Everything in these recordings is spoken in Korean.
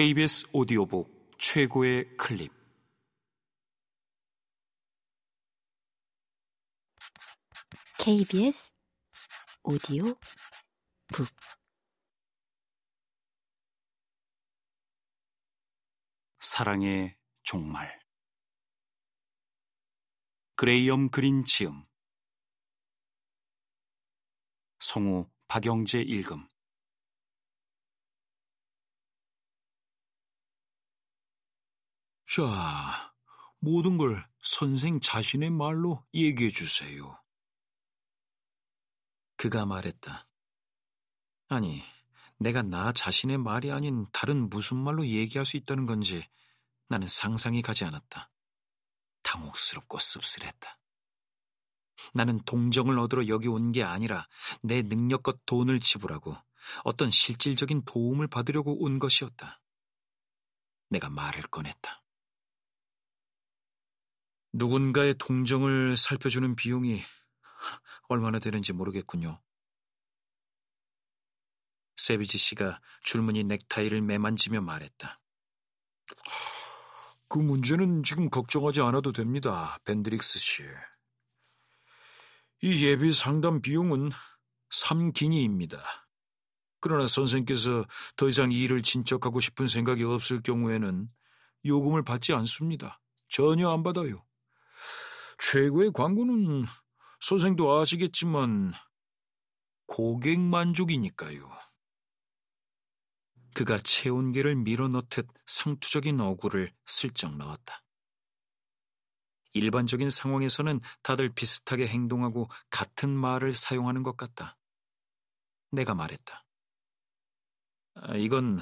KBS 오디오북 최고의 클립. KBS 오디오 북. 사랑의 종말. 그레이엄 그린 지음. 성우 박영재 읽음 자, 모든 걸 선생 자신의 말로 얘기해 주세요. 그가 말했다. 아니, 내가 나 자신의 말이 아닌 다른 무슨 말로 얘기할 수 있다는 건지 나는 상상이 가지 않았다. 당혹스럽고 씁쓸했다. 나는 동정을 얻으러 여기 온 게 아니라 내 능력과 돈을 지불하고 어떤 실질적인 도움을 받으려고 온 것이었다. 내가 말을 꺼냈다. 누군가의 동정을 살펴주는 비용이 얼마나 되는지 모르겠군요. 세비지 씨가 줄무늬 넥타이를 매만지며 말했다. 그 문제는 지금 걱정하지 않아도 됩니다, 벤드릭스 씨. 이 예비 상담 비용은 3기니입니다. 그러나 선생께서 더 이상 이 일을 진척하고 싶은 생각이 없을 경우에는 요금을 받지 않습니다. 전혀 안 받아요. 최고의 광고는 선생도 아시겠지만 고객 만족이니까요. 그가 체온계를 밀어넣듯 상투적인 어구를 슬쩍 넣었다. 일반적인 상황에서는 다들 비슷하게 행동하고 같은 말을 사용하는 것 같다. 내가 말했다. 아, 이건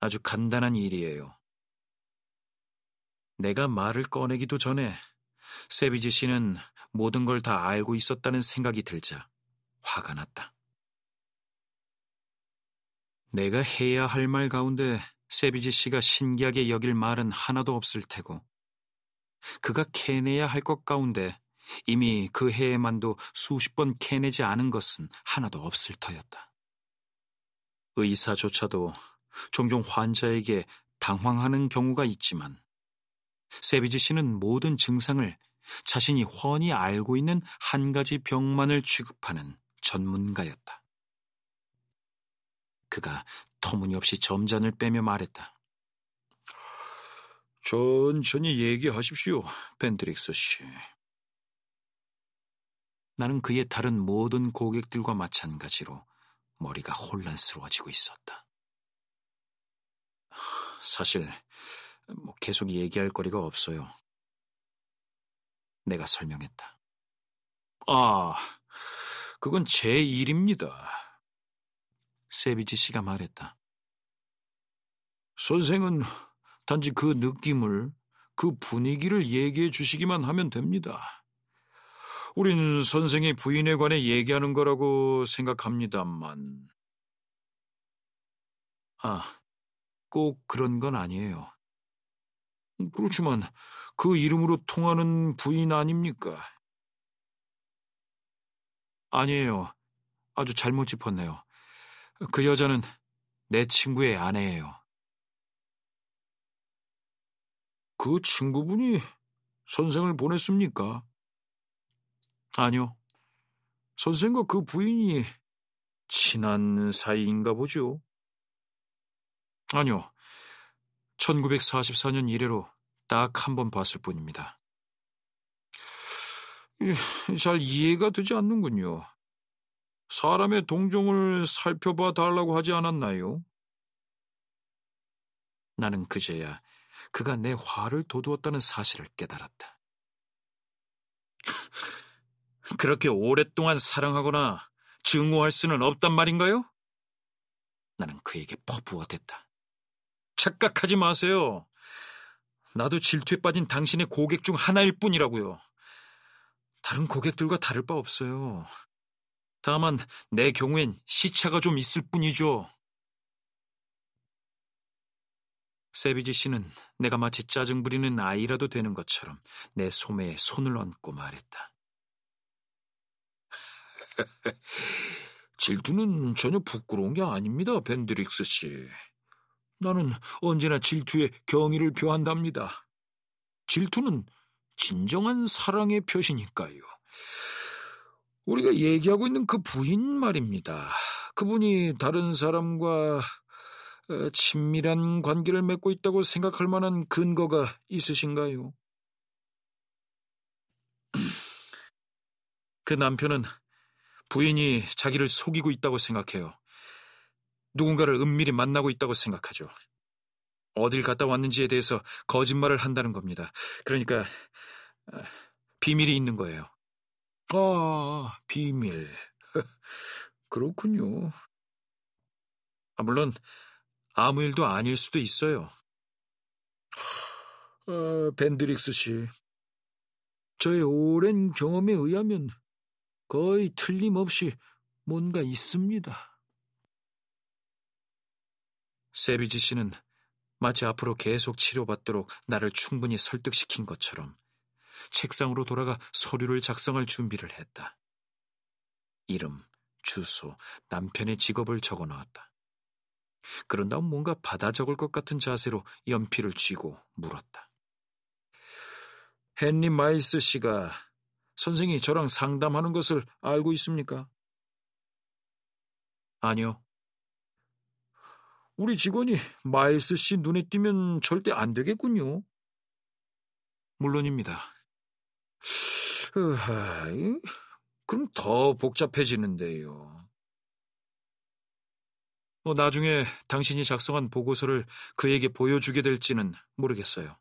아주 간단한 일이에요. 내가 말을 꺼내기도 전에 세비지 씨는 모든 걸 다 알고 있었다는 생각이 들자 화가 났다. 내가 해야 할 말 가운데 세비지 씨가 신기하게 여길 말은 하나도 없을 테고, 그가 캐내야 할 것 가운데 이미 그 해에만도 수십 번 캐내지 않은 것은 하나도 없을 터였다. 의사조차도 종종 환자에게 당황하는 경우가 있지만, 세비지 씨는 모든 증상을 자신이 훤히 알고 있는 한 가지 병만을 취급하는 전문가였다. 그가 터무니없이 점잔을 빼며 말했다. 천천히 얘기하십시오, 벤드릭스 씨. 나는 그의 다른 모든 고객들과 마찬가지로 머리가 혼란스러워지고 있었다. 사실 뭐 계속 얘기할 거리가 없어요. 내가 설명했다. 아, 그건 제 일입니다. 세비지 씨가 말했다. 선생은 단지 그 느낌을, 그 분위기를 얘기해 주시기만 하면 됩니다. 우린 선생의 부인에 관해 얘기하는 거라고 생각합니다만. 아, 꼭 그런 건 아니에요. 그렇지만 그 이름으로 통하는 부인 아닙니까? 아니에요. 아주 잘못 짚었네요. 그 여자는 내 친구의 아내예요. 그 친구분이 선생을 보냈습니까? 아니요. 선생과 그 부인이 친한 사이인가 보죠? 아니요. 1944년 이래로 딱 한 번 봤을 뿐입니다. 잘 이해가 되지 않는군요. 사람의 동종을 살펴봐 달라고 하지 않았나요? 나는 그제야 그가 내 화를 돋우었다는 사실을 깨달았다. 그렇게 오랫동안 사랑하거나 증오할 수는 없단 말인가요? 나는 그에게 퍼부어댔다. 착각하지 마세요. 나도 질투에 빠진 당신의 고객 중 하나일 뿐이라고요. 다른 고객들과 다를 바 없어요. 다만 내 경우엔 시차가 좀 있을 뿐이죠. 세비지 씨는 내가 마치 짜증 부리는 아이라도 되는 것처럼 내 소매에 손을 얹고 말했다. 질투는 전혀 부끄러운 게 아닙니다, 벤드릭스 씨. 나는 언제나 질투에 경의를 표한답니다. 질투는 진정한 사랑의 표시니까요. 우리가 얘기하고 있는 그 부인 말입니다. 그분이 다른 사람과 어, 친밀한 관계를 맺고 있다고 생각할 만한 근거가 있으신가요? 그 남편은 부인이 자기를 속이고 있다고 생각해요. 누군가를 은밀히 만나고 있다고 생각하죠. 어딜 갔다 왔는지에 대해서 거짓말을 한다는 겁니다. 그러니까 아, 비밀이 있는 거예요. 아, 비밀. 그렇군요. 아, 물론 아무 일도 아닐 수도 있어요. 어, 벤드릭스 씨, 저의 오랜 경험에 의하면 거의 틀림없이 뭔가 있습니다. 세비지 씨는 마치 앞으로 계속 치료받도록 나를 충분히 설득시킨 것처럼 책상으로 돌아가 서류를 작성할 준비를 했다. 이름, 주소, 남편의 직업을 적어 넣었다. 그런 다음 뭔가 받아 적을 것 같은 자세로 연필을 쥐고 물었다. 헨리 마이스 씨가 선생이 저랑 상담하는 것을 알고 있습니까? 아니요. 우리 직원이 마이스 씨 눈에 띄면 절대 안 되겠군요. 물론입니다. 으하이, 그럼 더 복잡해지는데요. 뭐 나중에 당신이 작성한 보고서를 그에게 보여주게 될지는 모르겠어요.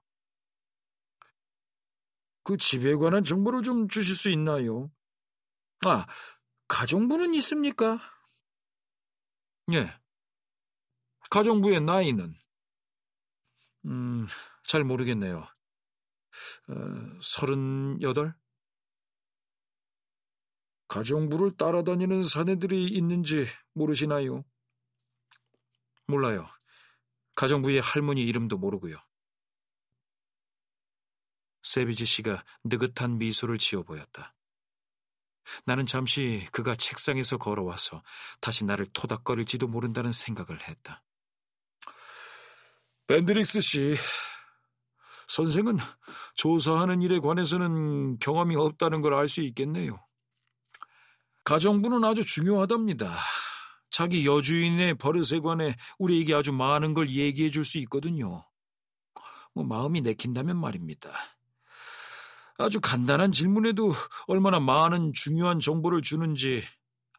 그 집에 관한 정보를 좀 주실 수 있나요? 아, 가정부는 있습니까? 예. 가정부의 나이는? 음, 잘 모르겠네요. 어, 서른여덟? 가정부를 따라다니는 사내들이 있는지 모르시나요? 몰라요. 가정부의 할머니 이름도 모르고요. 세비지 씨가 느긋한 미소를 지어 보였다. 나는 잠시 그가 책상에서 걸어와서 다시 나를 토닥거릴지도 모른다는 생각을 했다. 밴드릭스 씨, 선생은 조사하는 일에 관해서는 경험이 없다는 걸 알 수 있겠네요. 가정부는 아주 중요하답니다. 자기 여주인의 버릇에 관해 우리에게 아주 많은 걸 얘기해 줄 수 있거든요. 뭐 마음이 내킨다면 말입니다. 아주 간단한 질문에도 얼마나 많은 중요한 정보를 주는지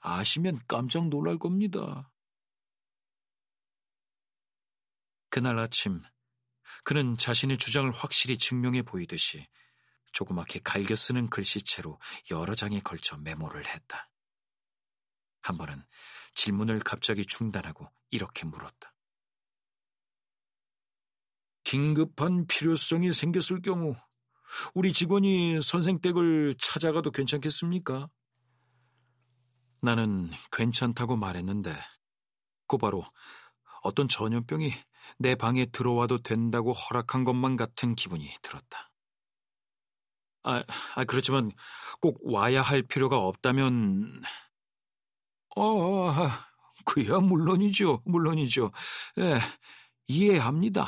아시면 깜짝 놀랄 겁니다. 그날 아침 그는 자신의 주장을 확실히 증명해 보이듯이 조그맣게 갈겨 쓰는 글씨체로 여러 장에 걸쳐 메모를 했다. 한 번은 질문을 갑자기 중단하고 이렇게 물었다. 긴급한 필요성이 생겼을 경우 우리 직원이 선생 댁을 찾아가도 괜찮겠습니까? 나는 괜찮다고 말했는데 곧바로 어떤 전염병이 내 방에 들어와도 된다고 허락한 것만 같은 기분이 들었다. 아, 아 그렇지만 꼭 와야 할 필요가 없다면 어, 그야 물론이죠, 물론이죠. 예, 이해합니다.